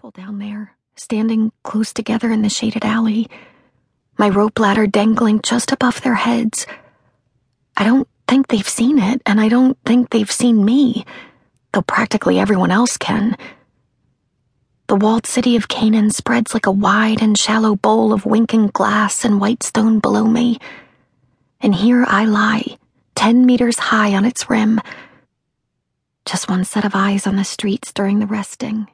people down there, standing close together in the shaded alley, my rope ladder dangling just above their heads. I don't think they've seen it, and I don't think they've seen me, though practically everyone else can. The walled city of Canaan spreads like a wide and shallow bowl of winking glass and white stone below me. And here I lie, ten meters high on its rim. Just one set of eyes on the streets during the resting.